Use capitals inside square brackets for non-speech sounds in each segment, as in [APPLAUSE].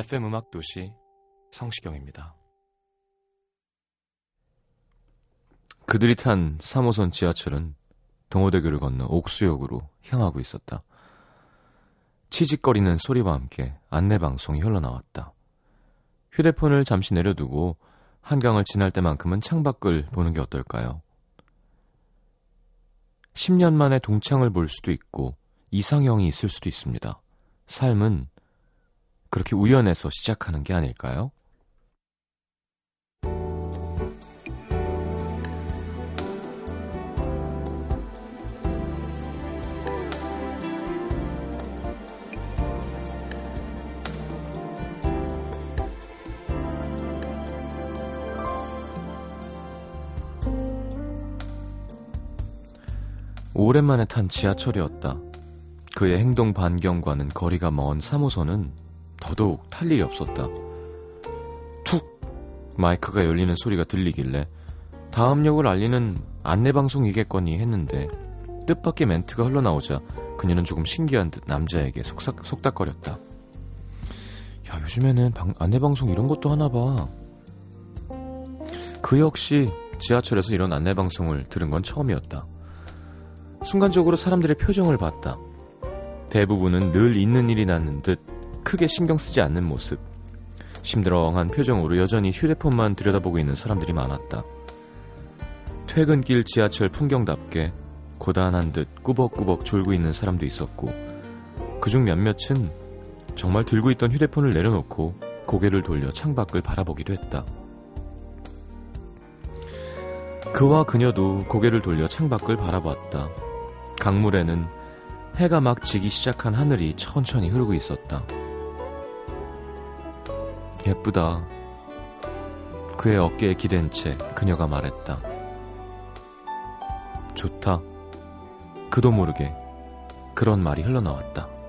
FM 음악 도시 성시경입니다. 그들이 탄 3호선 지하철은 동호대교를 건너 옥수역으로 향하고 있었다. 치직거리는 소리와 함께 안내방송이 흘러나왔다. 휴대폰을 잠시 내려두고 한강을 지날 때만큼은 창밖을 보는 게 어떨까요? 10년 만에 동창을 볼 수도 있고 이상형이 있을 수도 있습니다. 삶은 그렇게 우연해서 시작하는 게 아닐까요? 오랜만에 탄 지하철이었다. 그의 행동 반경과는 거리가 먼 3호선은 더더욱 탈 일이 없었다. 툭! 마이크가 열리는 소리가 들리길래 다음 역을 알리는 안내방송이겠거니 했는데 뜻밖의 멘트가 흘러나오자 그녀는 조금 신기한 듯 남자에게 속삭, 속닥거렸다. 야, 요즘에는 방, 안내방송 이런 것도 하나 봐. 그 역시 지하철에서 이런 안내방송을 들은 건 처음이었다. 순간적으로 사람들의 표정을 봤다. 대부분은 늘 있는 일이라는 듯 크게 신경 쓰지 않는 모습. 심드렁한 표정으로 여전히 휴대폰만 들여다보고 있는 사람들이 많았다. 퇴근길 지하철 풍경답게 고단한 듯 꾸벅꾸벅 졸고 있는 사람도 있었고, 그중 몇몇은 정말 들고 있던 휴대폰을 내려놓고 고개를 돌려 창밖을 바라보기도 했다. 그와 그녀도 고개를 돌려 창밖을 바라봤다. 강물에는 해가 막 지기 시작한 하늘이 천천히 흐르고 있었다. 예쁘다. 그의 어깨에 기댄 채 그녀가 말했다. 좋다. 그도 모르게 그런 말이 흘러나왔다.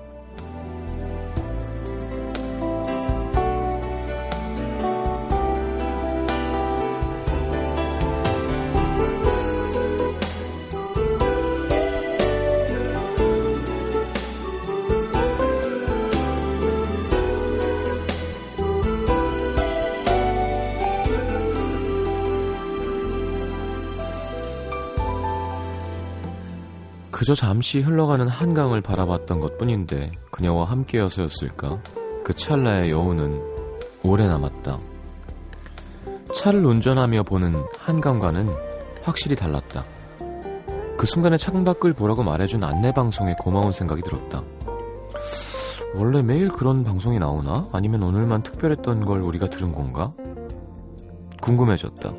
그저 잠시 흘러가는 한강을 바라봤던 것 뿐인데 그녀와 함께여서였을까? 그 찰나의 여운은 오래 남았다. 차를 운전하며 보는 한강과는 확실히 달랐다. 그 순간에 창밖을 보라고 말해준 안내방송에 고마운 생각이 들었다. 원래 매일 그런 방송이 나오나? 아니면 오늘만 특별했던 걸 우리가 들은 건가? 궁금해졌다.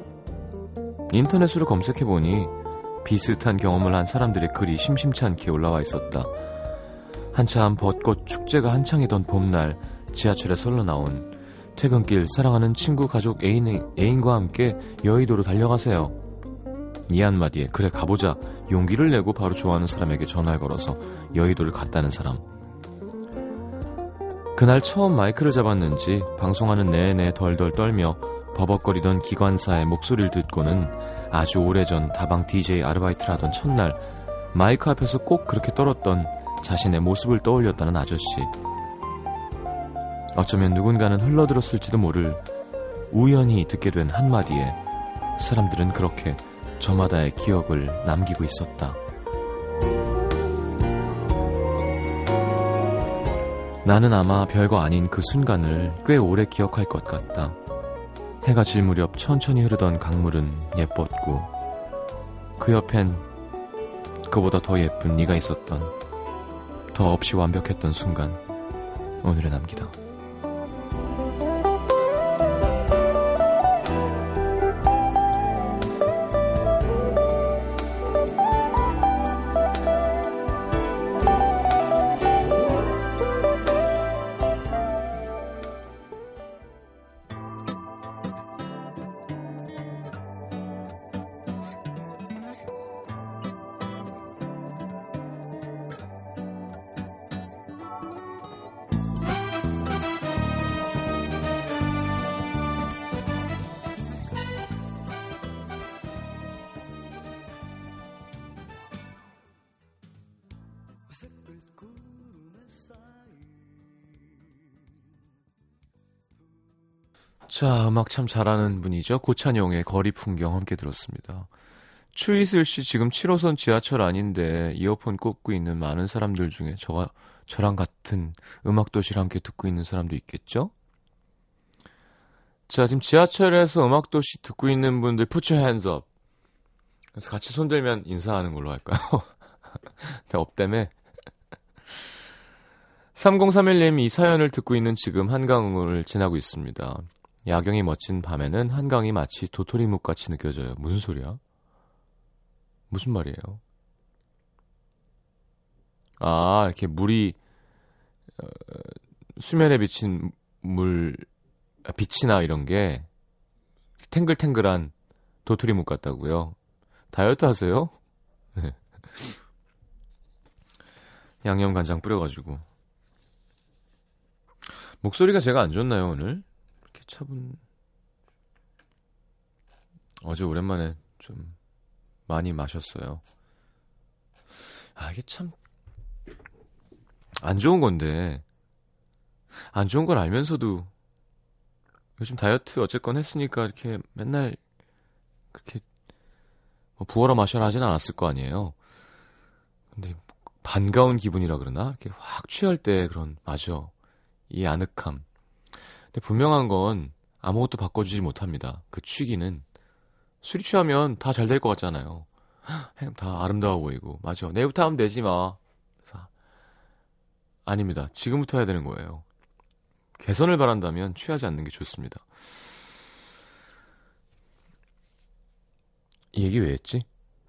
인터넷으로 검색해보니 비슷한 경험을 한 사람들의 글이 심심치 않게 올라와 있었다. 한참 벚꽃 축제가 한창이던 봄날 지하철에서 흘러나온 퇴근길 사랑하는 친구 가족 애인, 애인과 함께 여의도로 달려가세요. 이 한마디에 그래 가보자 용기를 내고 바로 좋아하는 사람에게 전화를 걸어서 여의도를 갔다는 사람. 그날 처음 마이크를 잡았는지 방송하는 내내 덜덜 떨며 버벅거리던 기관사의 목소리를 듣고는 아주 오래전 다방 DJ 아르바이트를 하던 첫날 마이크 앞에서 꼭 그렇게 떨었던 자신의 모습을 떠올렸다는 아저씨. 어쩌면 누군가는 흘러들었을지도 모를 우연히 듣게 된 한마디에 사람들은 그렇게 저마다의 기억을 남기고 있었다. 나는 아마 별거 아닌 그 순간을 꽤 오래 기억할 것 같다. 해가 질 무렵 천천히 흐르던 강물은 예뻤고 그 옆엔 그보다 더 예쁜 네가 있었던 더 없이 완벽했던 순간 오늘의 남기다. 자, 음악 참 잘하는 분이죠. 고찬용의 거리 풍경 함께 들었습니다. 추이슬 씨 지금 7호선 지하철 아닌데 이어폰 꽂고 있는 많은 사람들 중에 저와 저랑 같은 음악 도시를 함께 듣고 있는 사람도 있겠죠? 자, 지금 지하철에서 음악 도시 듣고 있는 분들 hands up. 그래서 같이 손들면 인사하는 걸로 할까요? [LAUGHS] 업땜에 3031님 이 사연을 듣고 있는 지금 한강을 지나고 있습니다. 야경이 멋진 밤에는 한강이 마치 도토리묵같이 느껴져요. 무슨 소리야? 무슨 말이에요? 아, 이렇게 물이 어, 수면에 비친 물 아, 빛이나 이런 게 탱글탱글한 도토리묵 같다고요. 다이어트 하세요? [LAUGHS] 네. 양념 간장 뿌려가지고 목소리가 제가 안 좋나요 오늘? 차분 어제 오랜만에 좀 많이 마셨어요. 아, 이게 참 안 좋은 건데 안 좋은 걸 알면서도 요즘 다이어트 어쨌건 했으니까 이렇게 맨날 그렇게 뭐 부어라 마셔라 하진 않았을 거 아니에요. 근데 반가운 기분이라 그러나 이렇게 확 취할 때 그런 맞아 이 아늑함 근데 분명한 건 아무것도 바꿔주지 못합니다. 그 취기는 술이 취하면 다 잘 될 것 같잖아요. 다 아름다워 보이고 맞아. 내일부터 하면 되지 마. 그래서 아닙니다. 지금부터 해야 되는 거예요. 개선을 바란다면 취하지 않는 게 좋습니다. 이 얘기 왜 했지?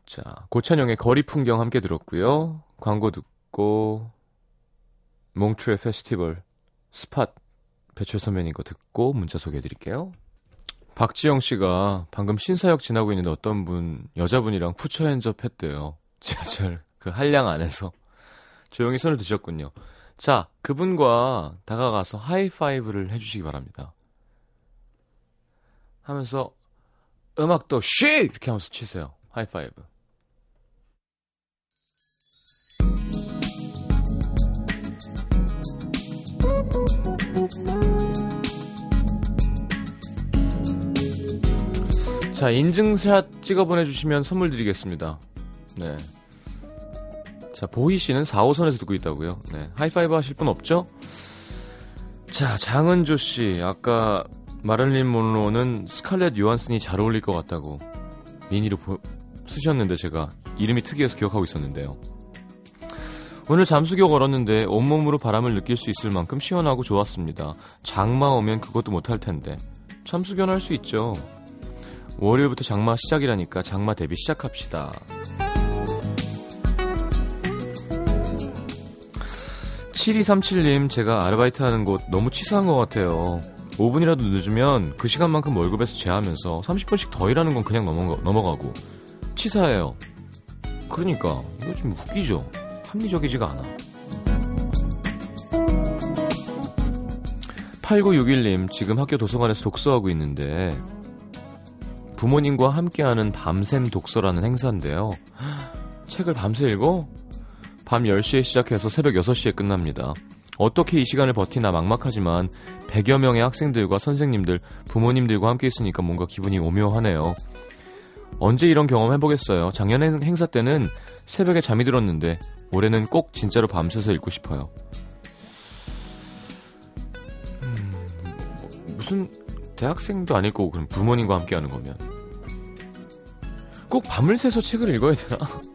자, 고찬영의 거리 풍경 함께 들었고요. 광고 듣고 몽트레 페스티벌 스팟 배철 선배님 거 듣고 문자 소개해 드릴게요. 박지영 씨가 방금 신사역 지나고 있는데 어떤 분, 여자분이랑 푸처 핸접 했대요. 지하철 그 한량 안에서. 조용히 손을 드셨군요. 자, 그분과 다가가서 하이파이브를 해주시기 바랍니다. 하면서 음악도 쉬! 이렇게 하면서 치세요. 하이파이브. 자, 인증샷 찍어 보내주시면 선물 드리겠습니다. 네. 자, 보희 씨는 4호선에서 듣고 있다고요. 네. 하이파이브 하실 분 없죠? 자, 장은조 씨. 아까 마를린 몬로는 스칼렛 요한슨이 잘 어울릴 것 같다고 미니로 보, 쓰셨는데 제가 이름이 특이해서 기억하고 있었는데요. 오늘 잠수교 걸었는데 온몸으로 바람을 느낄 수 있을 만큼 시원하고 좋았습니다. 장마 오면 그것도 못할 텐데. 잠수교는 할수 있죠. 월요일부터 장마 시작이라니까 장마 대비 시작합시다. 7237님, 제가 아르바이트 하는 곳 너무 치사한 것 같아요. 5분이라도 늦으면 그 시간만큼 월급에서 제하면서 30분씩 더 일하는 건 그냥 넘어가, 넘어가고. 치사해요. 그러니까, 이거 좀 웃기죠? 합리적이지가 않아. 8961님, 지금 학교 도서관에서 독서하고 있는데, 부모님과 함께하는 밤샘 독서라는 행사인데요. 책을 밤새 읽어? 밤 10시에 시작해서 새벽 6시에 끝납니다. 어떻게 이 시간을 버티나 막막하지만 100여 명의 학생들과 선생님들, 부모님들과 함께 있으니까 뭔가 기분이 오묘하네요. 언제 이런 경험 해보겠어요. 작년 행사 때는 새벽에 잠이 들었는데 올해는 꼭 진짜로 밤새서 읽고 싶어요. 음, 뭐, 무슨 대학생도 아니고 그럼 부모님과 함께 하는 거면 꼭 밤을 새서 책을 읽어야 되나? [LAUGHS]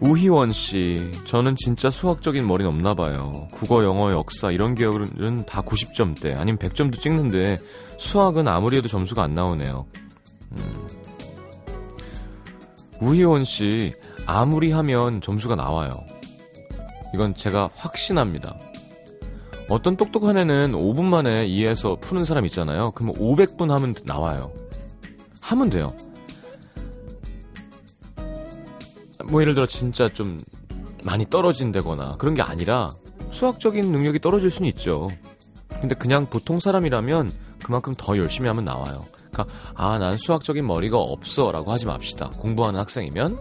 우희원 씨, 저는 진짜 수학적인 머리는 없나 봐요. 국어, 영어, 역사 이런 기억은 다 90점대, 아니면 100점도 찍는데 수학은 아무리 해도 점수가 안 나오네요. 음. 우희원 씨, 아무리 하면 점수가 나와요. 이건 제가 확신합니다. 어떤 똑똑한 애는 5분 만에 이해해서 푸는 사람 있잖아요. 그러면 500분 하면 나와요. 하면 돼요. 뭐 예를 들어 진짜 좀 많이 떨어진다거나 그런 게 아니라 수학적인 능력이 떨어질 수는 있죠. 근데 그냥 보통 사람이라면 그만큼 더 열심히 하면 나와요. 그러니까 아, 난 수학적인 머리가 없어라고 하지 맙시다. 공부하는 학생이면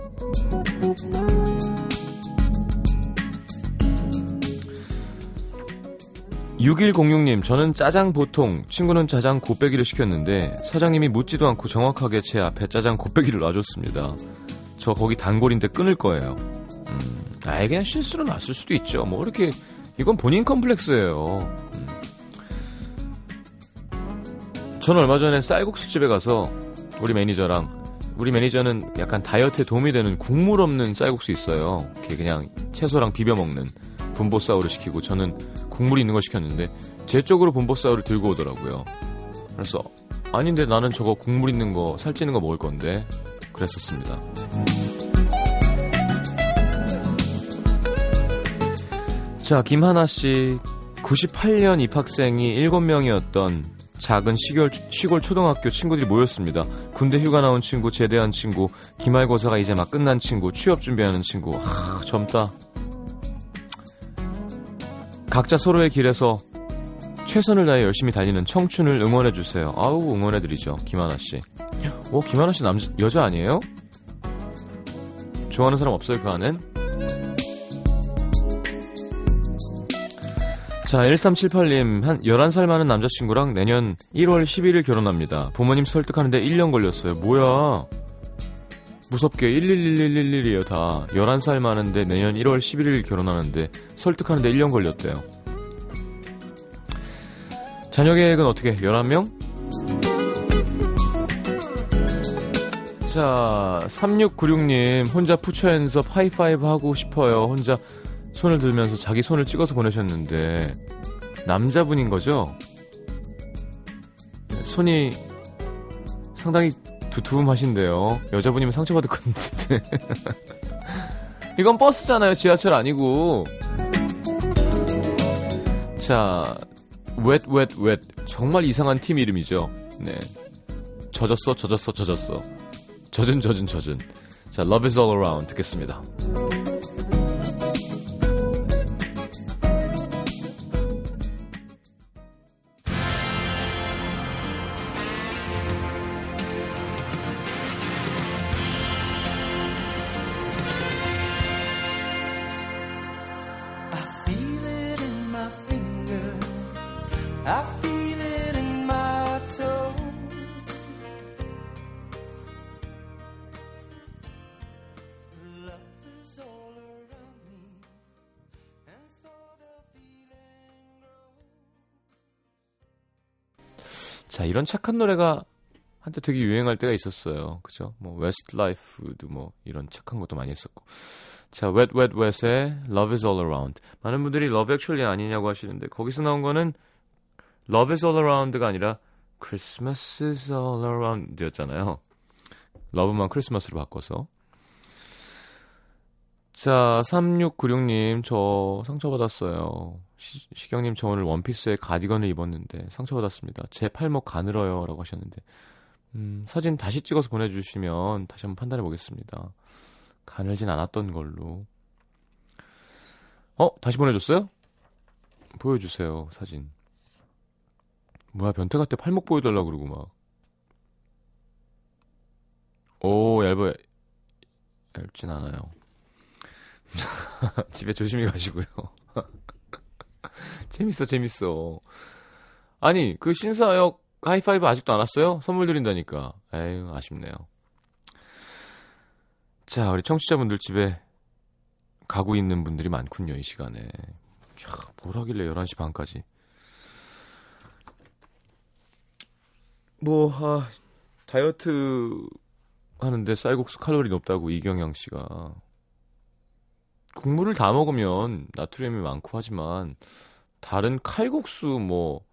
6106님, 저는 짜장 보통, 친구는 짜장 곱빼기를 시켰는데, 사장님이 묻지도 않고 정확하게 제 앞에 짜장 곱빼기를 놔줬습니다. 저 거기 단골인데 끊을 거예요. 음, 아예 그냥 실수로 났을 수도 있죠. 뭐 이렇게 이건 본인 컴플렉스예요. 음. 저는 얼마 전에 쌀국수 집에 가서 우리 매니저랑 우리 매니저는 약간 다이어트에 도움이 되는 국물 없는 쌀국수 있어요. 그냥 채소랑 비벼 먹는 분보싸우를 시키고 저는 국물이 있는 걸 시켰는데 제 쪽으로 분보싸우를 들고 오더라고요. 그래서 아닌데 나는 저거 국물 있는 거 살찌는 거 먹을 건데 그랬었습니다. 자, 김하나 씨. 98년 입학생이 7명이었던 작은 시골, 시골 초등학교 친구들이 모였습니다. 군대 휴가 나온 친구, 제대한 친구, 기말고사가 이제 막 끝난 친구, 취업 준비하는 친구. 하, 젊다. 각자 서로의 길에서 최선을 다해 열심히 달리는 청춘을 응원해 주세요. 아우, 응원해 드리죠. 김하나 씨. 오, 김하나 씨 남자, 여자 아니에요? 좋아하는 사람 없어요, 그 안엔? 자, 1378님, 한 11살 많은 남자친구랑 내년 1월 11일 결혼합니다. 부모님 설득하는데 1년 걸렸어요. 뭐야? 무섭게 11111이에요, 다. 11살 많은데 내년 1월 11일 결혼하는데 설득하는데 1년 걸렸대요. 자녀 계획은 어떻게? 11명? 자, 3696님, 혼자 푸처 연습 하이파이브 하고 싶어요. 혼자 손을 들면서 자기 손을 찍어서 보내셨는데 남자분인 거죠? 네, 손이 상당히 두툼하신데요. 여자분이면 상처받을 것 같은데. [LAUGHS] 이건 버스잖아요. 지하철 아니고. 자, wet, wet, wet. 정말 이상한 팀 이름이죠. 네. 젖었어, 젖었어, 젖었어. 젖은, 젖은, 젖은. 자, Love is all around 듣겠습니다. 이런 착한 노래가 한때 되게 유행할 때가 있었어요. 그죠? 뭐, 웨스트라이프도 뭐, 이런 착한 것도 많이 했었고. 자, Wet Wet Wet의 Love is All Around. 많은 분들이 Love Actually 아니냐고 하시는데, 거기서 나온 거는 Love is All Around가 아니라 Christmas is All Around 였잖아요. Love만 크리스마스로 바꿔서. 자, 3696님, 저 상처받았어요. 시, 시경님, 저 오늘 원피스에 가디건을 입었는데 상처받았습니다. 제 팔목 가늘어요. 라고 하셨는데, 음, 사진 다시 찍어서 보내주시면 다시 한번 판단해 보겠습니다. 가늘진 않았던 걸로. 어? 다시 보내줬어요? 보여주세요, 사진. 뭐야, 변태 같아 팔목 보여달라고 그러고 막. 오, 얇아. 얇진 않아요. [LAUGHS] 집에 조심히 가시고요. [LAUGHS] [LAUGHS] 재밌어, 재밌어. 아니, 그 신사역 하이파이브 아직도 안 왔어요? 선물 드린다니까. 에휴, 아쉽네요. 자, 우리 청취자분들 집에 가고 있는 분들이 많군요, 이 시간에. 야, 뭘 하길래 11시 반까지. 뭐, 아, 다이어트 하는데 쌀국수 칼로리 높다고 이경영 씨가 국물을 다 먹으면 나트륨이 많고 하지만 다른 칼국수 뭐,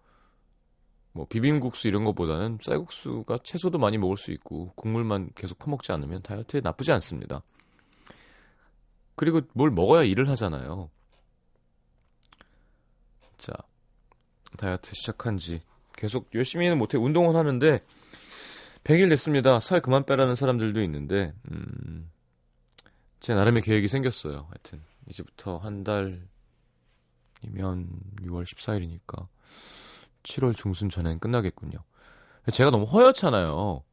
뭐 비빔국수 이런 것보다는 쌀국수가 채소도 많이 먹을 수 있고 국물만 계속 퍼먹지 않으면 다이어트에 나쁘지 않습니다. 그리고 뭘 먹어야 일을 하잖아요. 자, 다이어트 시작한 지 계속 열심히는 못해 운동은 하는데 100일 됐습니다. 살 그만 빼라는 사람들도 있는데 음, 제 나름의 계획이 생겼어요. 하여튼 이제부터 한 달이면 6월 14일이니까 7월 중순 전엔 끝나겠군요. 제가 너무 허옇잖아요.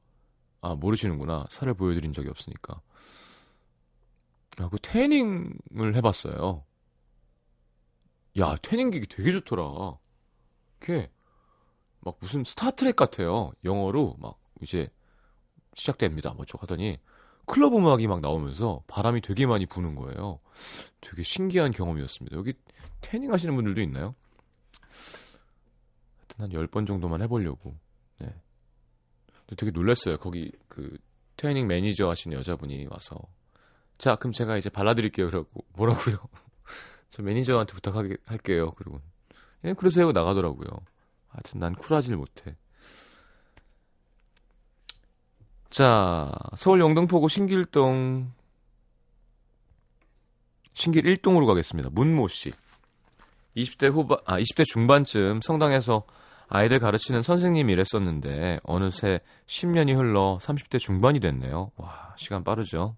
아 모르시는구나. 살을 보여드린 적이 없으니까. 하고 태닝을 해봤어요. 야 태닝기기 되게 좋더라. 그게 막 무슨 스타트랙 같아요. 영어로 막 이제 시작됩니다. 뭐저 하더니 클럽 음악이 막 나오면서 바람이 되게 많이 부는 거예요. 되게 신기한 경험이었습니다. 여기 태닝 하시는 분들도 있나요? 하여튼 한 10번 정도만 해보려고. 네. 되게 놀랐어요. 거기 그 태닝 매니저 하시는 여자분이 와서. 자, 그럼 제가 이제 발라드릴게요. 그러고, 뭐라고요? [LAUGHS] 저 매니저한테 부탁할게요. 그리고, 예, 그러세요. 나가더라고요. 하여튼 난 쿨하질 못해. 자, 서울 영등포구 신길동 신길 1동으로 가겠습니다. 문모 씨. 20대 후반 아 20대 중반쯤 성당에서 아이들 가르치는 선생님 일했었는데 어느새 10년이 흘러 30대 중반이 됐네요. 와, 시간 빠르죠.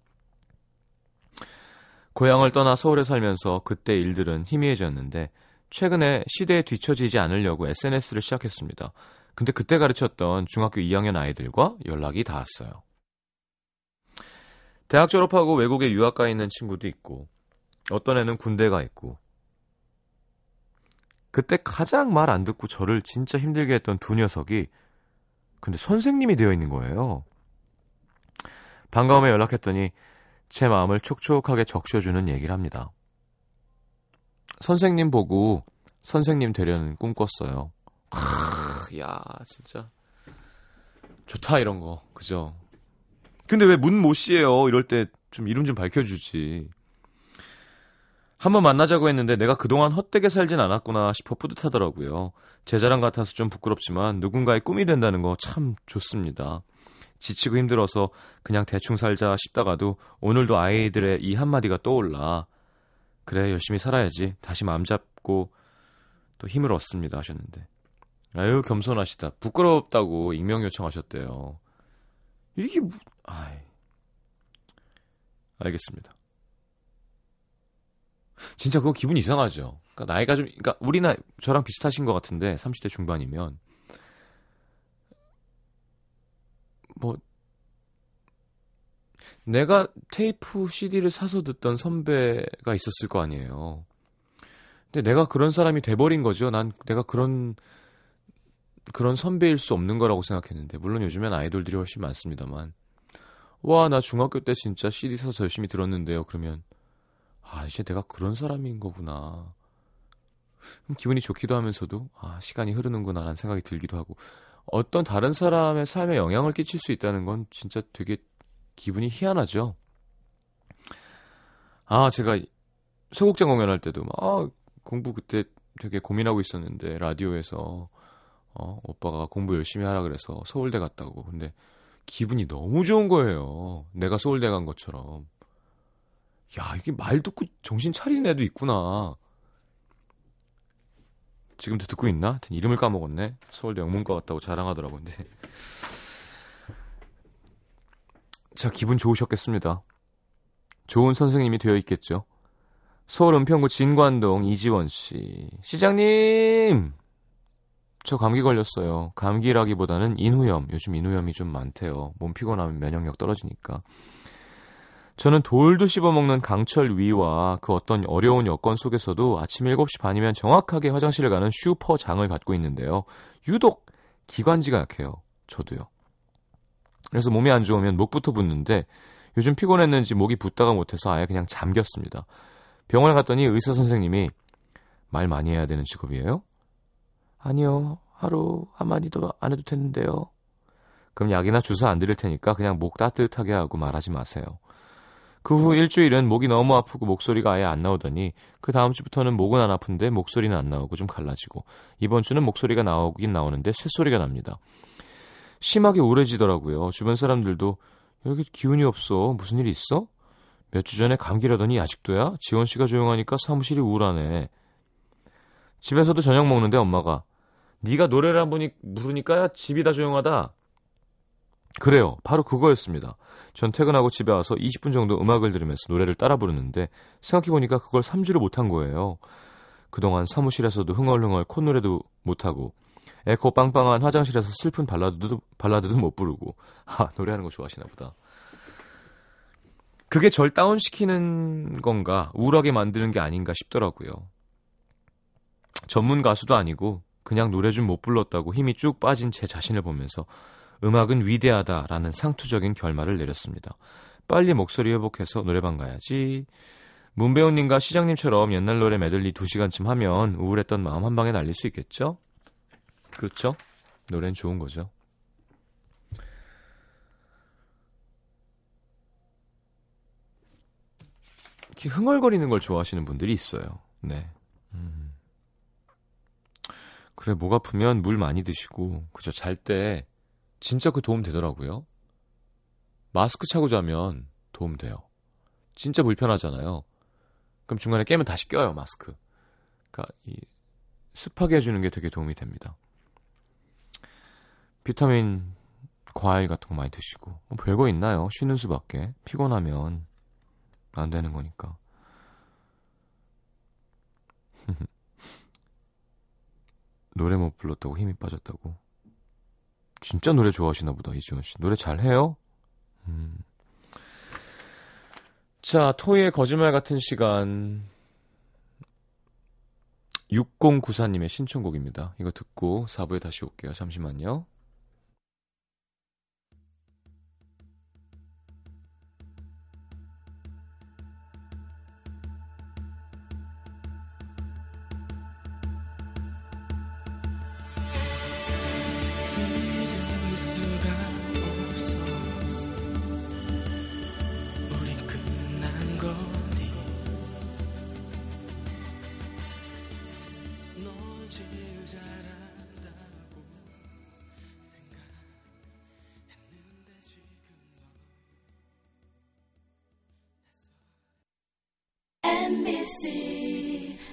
고향을 떠나 서울에 살면서 그때 일들은 희미해졌는데 최근에 시대에 뒤처지지 않으려고 SNS를 시작했습니다. 근데 그때 가르쳤던 중학교 2학년 아이들과 연락이 닿았어요. 대학 졸업하고 외국에 유학 가 있는 친구도 있고, 어떤 애는 군대 가 있고, 그때 가장 말 안 듣고 저를 진짜 힘들게 했던 두 녀석이 근데 선생님이 되어 있는 거예요. 반가움에 연락했더니 제 마음을 촉촉하게 적셔주는 얘기를 합니다. 선생님 보고 선생님 되려는 꿈 꿨어요. 야, 진짜. 좋다, 이런 거. 그죠? 근데 왜 문모 씨예요? 이럴 때 좀 이름 좀 밝혀주지. 한번 만나자고 했는데 내가 그동안 헛되게 살진 않았구나 싶어 뿌듯하더라고요. 제 자랑 같아서 좀 부끄럽지만 누군가의 꿈이 된다는 거 참 좋습니다. 지치고 힘들어서 그냥 대충 살자 싶다가도 오늘도 아이들의 이 한마디가 떠올라. 그래, 열심히 살아야지. 다시 마음 잡고 또 힘을 얻습니다. 하셨는데. 아유 겸손하시다. 부끄럽다고 익명 요청하셨대요. 이게 뭐... 아이. 알겠습니다. 진짜 그거 기분 이상하죠. 그러니까 나이가 좀, 그러니까 우리 나 저랑 비슷하신 것 같은데 30대 중반이면 뭐 내가 테이프 CD를 사서 듣던 선배가 있었을 거 아니에요. 근데 내가 그런 사람이 돼버린 거죠. 난 내가 그런 그런 선배일 수 없는 거라고 생각했는데 물론 요즘엔 아이돌들이 훨씬 많습니다만. 와 나 중학교 때 진짜 CD 사서 열심히 들었는데요 그러면. 아 이제 내가 그런 사람인 거구나. 기분이 좋기도 하면서도 아 시간이 흐르는구나 라는 생각이 들기도 하고. 어떤 다른 사람의 삶에 영향을 끼칠 수 있다는 건 진짜 되게 기분이 희한하죠? 아 제가 소극장 공연할 때도 막 아, 공부 그때 되게 고민하고 있었는데 라디오에서 어, 오빠가 공부 열심히 하라 그래서 서울대 갔다고. 근데 기분이 너무 좋은 거예요. 내가 서울대 간 것처럼. 야, 이게 말 듣고 정신 차리는 애도 있구나. 지금도 듣고 있나? 하여튼 이름을 까먹었네. 서울대 영문과 갔다고 자랑하더라고. 근데. 자, 기분 좋으셨겠습니다. 좋은 선생님이 되어 있겠죠. 서울 은평구 진관동 이지원 씨. 시장님! 저 감기 걸렸어요. 감기라기보다는 인후염. 요즘 인후염이 좀 많대요. 몸 피곤하면 면역력 떨어지니까. 저는 돌도 씹어먹는 강철 위와 그 어떤 어려운 여건 속에서도 아침 7시 반이면 정확하게 화장실을 가는 슈퍼장을 갖고 있는데요. 유독 기관지가 약해요. 저도요. 그래서 몸이 안 좋으면 목부터 붓는데 요즘 피곤했는지 목이 붓다가 못해서 아예 그냥 잠겼습니다. 병원에 갔더니 의사 선생님이 말 많이 해야 되는 직업이에요? 아니요. 하루 한마디도 안 해도 되는데요. 그럼 약이나 주사 안 드릴 테니까 그냥 목 따뜻하게 하고 말하지 마세요. 그 후 일주일은 목이 너무 아프고 목소리가 아예 안 나오더니 그 다음 주부터는 목은 안 아픈데 목소리는 안 나오고 좀 갈라지고 이번 주는 목소리가 나오긴 나오는데 쇳소리가 납니다. 심하게 우울해지더라고요. 주변 사람들도 여기 기운이 없어. 무슨 일 있어? 몇 주 전에 감기라더니 아직도야? 지원 씨가 조용하니까 사무실이 우울하네. 집에서도 저녁 먹는데 엄마가 네가 노래를 한 번이 부르니까 집이 다 조용하다. 그래요. 바로 그거였습니다. 전 퇴근하고 집에 와서 20분 정도 음악을 들으면서 노래를 따라 부르는데 생각해보니까 그걸 3주를 못한 거예요. 그동안 사무실에서도 흥얼흥얼 콧노래도 못하고 에코 빵빵한 화장실에서 슬픈 발라드도, 발라드도 못 부르고 아 노래하는 거 좋아하시나 보다. 그게 절 다운시키는 건가 우울하게 만드는 게 아닌가 싶더라고요. 전문 가수도 아니고 그냥 노래 좀 못 불렀다고 힘이 쭉 빠진 제 자신을 보면서 음악은 위대하다라는 상투적인 결말을 내렸습니다. 빨리 목소리 회복해서 노래방 가야지. 문배우님과 시장님처럼 옛날 노래 메들리 2시간쯤 하면 우울했던 마음 한 방에 날릴 수 있겠죠? 그렇죠? 노래는 좋은 거죠. 이렇게 흥얼거리는 걸 좋아하시는 분들이 있어요. 네. 음. 그래, 목 아프면 물 많이 드시고, 그죠. 잘 때, 진짜 그 도움 되더라고요. 마스크 차고 자면 도움 돼요. 진짜 불편하잖아요. 그럼 중간에 깨면 다시 껴요, 마스크. 그러니까 이 습하게 해주는 게 되게 도움이 됩니다. 비타민, 과일 같은 거 많이 드시고. 뭐 별거 있나요? 쉬는 수밖에. 피곤하면 안 되는 거니까. [LAUGHS] 노래 못 불렀다고 힘이 빠졌다고. 진짜 노래 좋아하시나 보다, 이지원 씨. 노래 잘해요? 음. 자, 토이의 거짓말 같은 시간. 6094님의 신청곡입니다. 이거 듣고 4부에 다시 올게요. 잠시만요.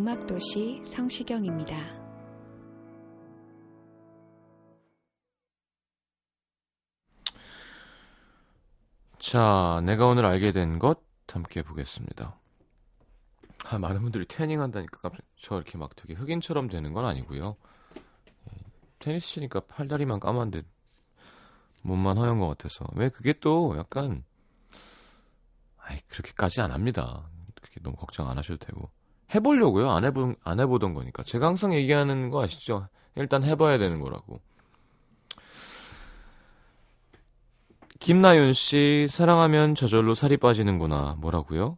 음악도시 성시경입니다. 자, 내가 오늘 알게 된 것 함께 보겠습니다. 아, 많은 분들이 태닝 한다니까 깜짝 저 이렇게 막 되게 흑인처럼 되는 건 아니고요. 예, 테니스 치니까 팔다리만 까만데 몸만 허연 것 같아서 왜 그게 또 약간 아이 그렇게까지 안 합니다. 그렇게 너무 걱정 안 하셔도 되고 해보려고요. 안 해본 안 해보던 거니까 제가 항상 얘기하는 거 아시죠? 일단 해봐야 되는 거라고. 김나윤 씨, 사랑하면 저절로 살이 빠지는구나. 뭐라고요?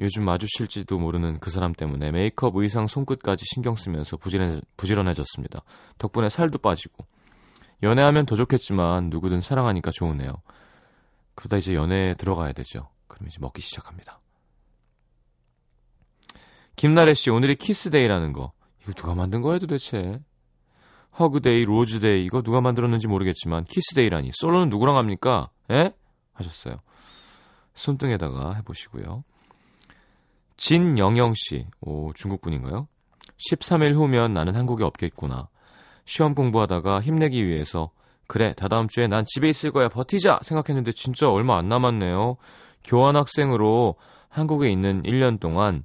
요즘 마주칠지도 모르는 그 사람 때문에 메이크업, 의상, 손끝까지 신경 쓰면서 부지런해, 부지런해졌습니다. 덕분에 살도 빠지고. 연애하면 더 좋겠지만 누구든 사랑하니까 좋으네요. 그러다 이제 연애에 들어가야 되죠. 그럼 이제 먹기 시작합니다. 김나래 씨, 오늘이 키스데이라는 거. 이거 누가 만든 거예요 도대체? 허그데이, 로즈데이, 이거 누가 만들었는지 모르겠지만, 키스데이라니. 솔로는 누구랑 합니까? 에? 하셨어요. 손등에다가 해보시고요. 진영영 씨, 오, 중국 분인가요? 13일 후면 나는 한국에 없겠구나. 시험 공부하다가 힘내기 위해서 그래 다다음 주에 난 집에 있을 거야 버티자 생각했는데 진짜 얼마 안 남았네요. 교환학생으로 한국에 있는 1년 동안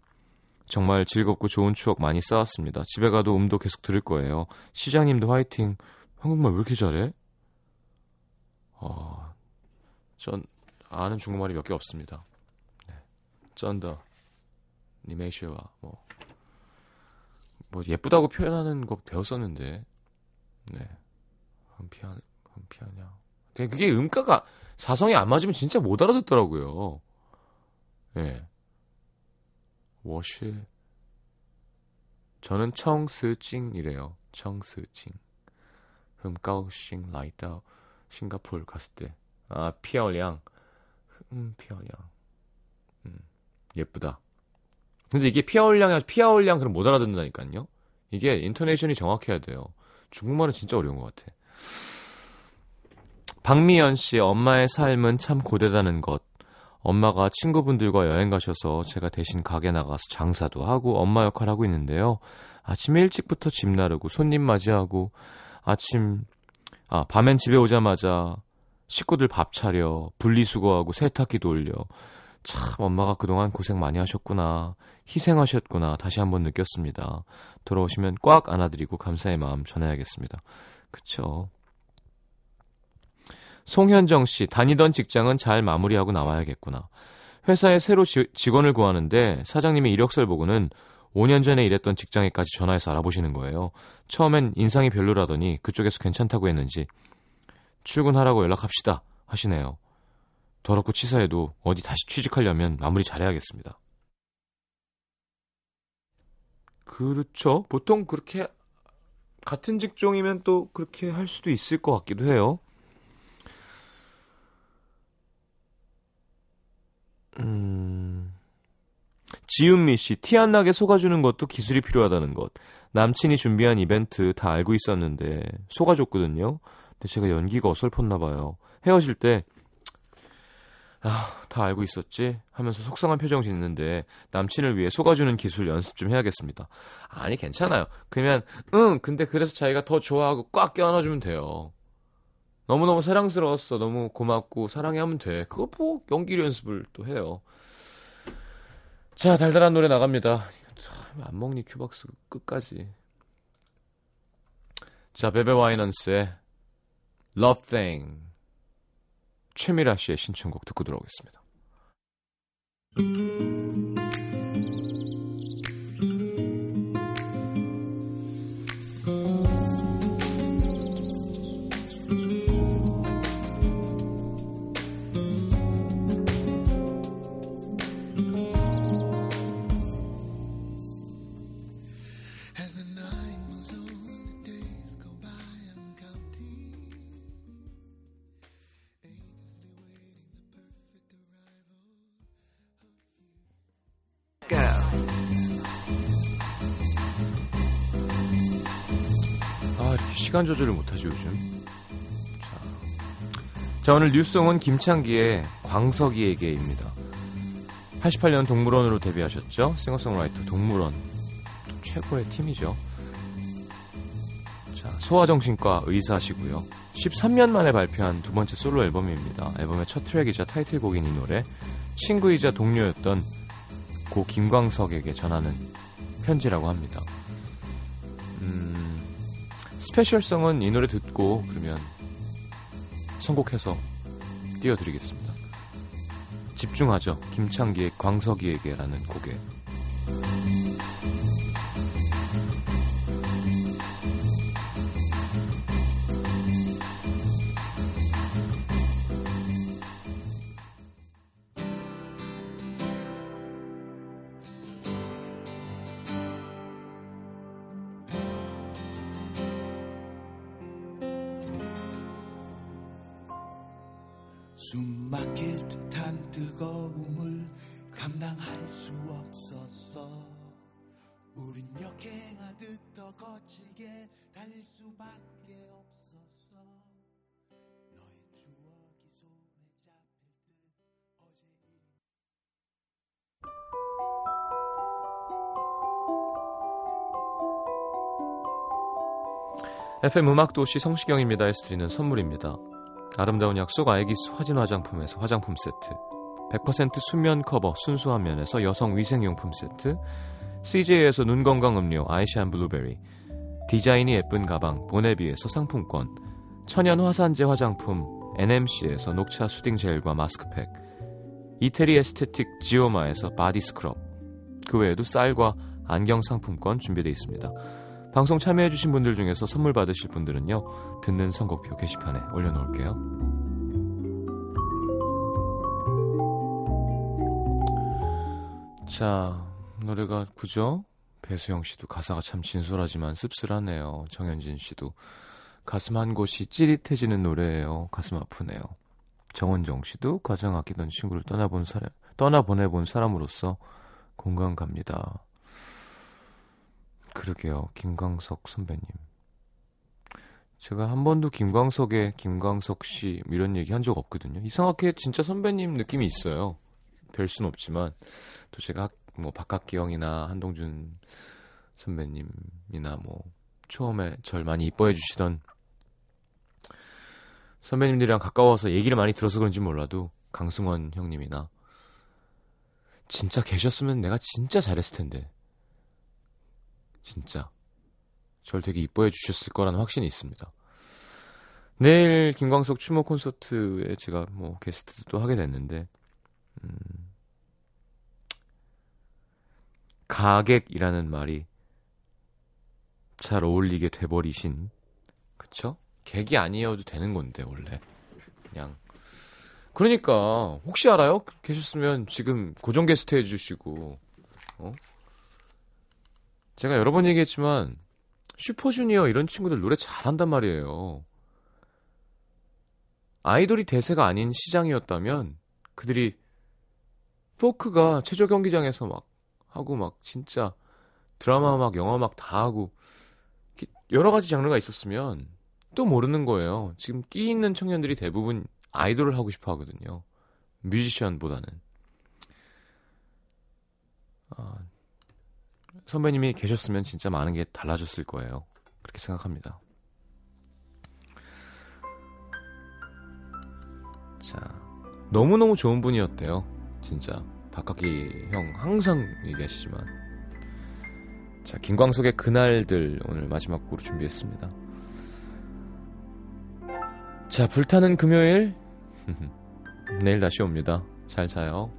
정말 즐겁고 좋은 추억 많이 쌓았습니다. 집에 가도 음도 계속 들을 거예요. 시장님도 화이팅. 한국말 왜 이렇게 잘해? 어, 전 아는 중국말이 몇 개 없습니다. 네. 쩐더, 니메이시와 뭐, 뭐 예쁘다고 표현하는 거 배웠었는데, 네, 흠피하, 흠피하냐. 그게 음가가 사성이 안 맞으면 진짜 못 알아듣더라고요. 예. 네. 워시 저는 청스찡이래요. 청스찡. 흠가오싱 라이다 싱가폴 갔을 때. 아, 피어량. 음, 피어량. 음, 예쁘다. 근데 이게 피아올량이 피아올량 그럼 못 알아듣는다니까요. 이게 인터네이션이 정확해야 돼요. 중국말은 진짜 어려운 것 같아. 박미연 씨, 엄마의 삶은 참 고대다는 것. 엄마가 친구분들과 여행 가셔서 제가 대신 가게 나가서 장사도 하고 엄마 역할 하고 있는데요. 아침 일찍부터 집 나르고 손님 맞이하고 아침 아 밤엔 집에 오자마자 식구들 밥 차려 분리수거하고 세탁기 돌려 참 엄마가 그동안 고생 많이 하셨구나 희생하셨구나 다시 한번 느꼈습니다. 돌아오시면 꽉 안아드리고 감사의 마음 전해야겠습니다. 그쵸 송현정 씨, 다니던 직장은 잘 마무리하고 나와야겠구나. 회사에 새로 지, 직원을 구하는데 사장님의 이력서를 보고는 5년 전에 일했던 직장에까지 전화해서 알아보시는 거예요. 처음엔 인상이 별로라더니 그쪽에서 괜찮다고 했는지 출근하라고 연락합시다 하시네요. 더럽고 치사해도 어디 다시 취직하려면 마무리 잘해야겠습니다. 그렇죠. 보통 그렇게 같은 직종이면 또 그렇게 할 수도 있을 것 같기도 해요. 음... 지은미 씨, 티 안 나게 속아주는 것도 기술이 필요하다는 것. 남친이 준비한 이벤트 다 알고 있었는데 속아줬거든요. 근데 제가 연기가 어설펐나 봐요. 헤어질 때 아, 다 알고 있었지? 하면서 속상한 표정 짓는데 남친을 위해 속아주는 기술 연습 좀 해야겠습니다. 아니, 괜찮아요. 그러면 응, 근데 그래서 자기가 더 좋아하고 꽉 껴안아주면 돼요. 너무너무 사랑스러웠어. 너무 고맙고 사랑해 하면 돼. 그거 뭐 연기 연습을 또 해요. 자, 달달한 노래 나갑니다. 안 먹니 큐박스 끝까지. 자, 베베 와이넌스의 Love Thing. 최미라 씨의 신청곡 듣고 들어오겠습니다. 시간 조절을 못하죠 요즘. 자, 자 오늘 뉴스송은 김창기의 광석이에게입니다. 88년 동물원으로 데뷔하셨죠. 싱어송라이터 동물원 최고의 팀이죠. 자 소아정신과 의사시고요. 13년 만에 발표한 두 번째 솔로 앨범입니다. 앨범의 첫 트랙이자 타이틀곡인 이 노래 친구이자 동료였던 고 김광석에게 전하는 편지라고 합니다. 스페셜성은 이 노래 듣고 그러면 선곡해서 띄워드리겠습니다. 집중하죠. 김창기의 광석이에게라는 곡에. 숨 막힐 듯한 뜨거움을 감당할 수 없었어 우린 역행하듯 더 거칠게 달릴 수밖에 없었어 너의 추억이 손에 잡힐 듯 어제 일 FM 음악도시 성시경입니다에서 드리는 선물입니다. 아름다운 약속 아이기스 화진 화장품에서 화장품 세트 100% 순면 커버 순수한 면에서 여성 위생용품 세트 CJ에서 눈 건강 음료 아이시안 블루베리 디자인이 예쁜 가방 보네비에서 상품권 천연 화산재 화장품 NMC에서 녹차 soothing 젤과 마스크팩 이태리 aesthetic 지오마에서 body scrub 그 외에도 쌀과 안경 상품권 준비되어 있습니다. 방송 참여해주신 분들 중에서 선물 받으실 분들은요, 듣는 선곡표 게시판에 올려놓을게요. 자, 노래가 그죠? 배수영 씨도 가사가 참 진솔하지만 씁쓸하네요. 정현진 씨도 가슴 한 곳이 찌릿해지는 노래예요. 가슴 아프네요. 정원정 씨도 가장 아끼던 친구를 떠나본 사람, 떠나보내본 사람으로서 공감 갑니다. 그러게요. 김광석 선배님. 제가 한 번도 김광석의 김광석 씨 이런 얘기 한 적 없거든요. 이상하게 진짜 선배님 느낌이 있어요. 별 순 없지만 또 제가 학- 뭐 박학기영이나 한동준 선배님이나 뭐 처음에 절 많이 이뻐해 주시던 선배님들이랑 가까워서 얘기를 많이 들어서 그런지 몰라도 강승원 형님이나 진짜 계셨으면 내가 진짜 잘했을 텐데 진짜 절 되게 이뻐해 주셨을 거라는 확신이 있습니다. 내일 김광석 추모 콘서트에 제가 뭐 게스트도 또 하게 됐는데 음, 가객이라는 말이 잘 어울리게 돼버리신 그쵸? 객이 아니어도 되는 건데 원래 그냥 그러니까 혹시 알아요? 계셨으면 지금 고정 게스트 해주시고 어? 제가 여러 번 얘기했지만 슈퍼주니어 이런 친구들 노래 잘한단 말이에요. 아이돌이 대세가 아닌 시장이었다면 그들이 포크가 최저 경기장에서 막 하고 막 진짜 드라마 막 영화 막 다 하고 여러 가지 장르가 있었으면 또 모르는 거예요. 지금 끼 있는 청년들이 대부분 아이돌을 하고 싶어 하거든요. 뮤지션보다는. 선배님이 계셨으면 진짜 많은 게 달라졌을 거예요. 그렇게 생각합니다. 자, 너무너무 좋은 분이었대요. 진짜. 박학기 형 항상 얘기하시지만. 자, 김광석의 그날들 오늘 마지막 곡으로 준비했습니다. 자, 불타는 금요일. [LAUGHS] 내일 다시 옵니다. 잘 자요.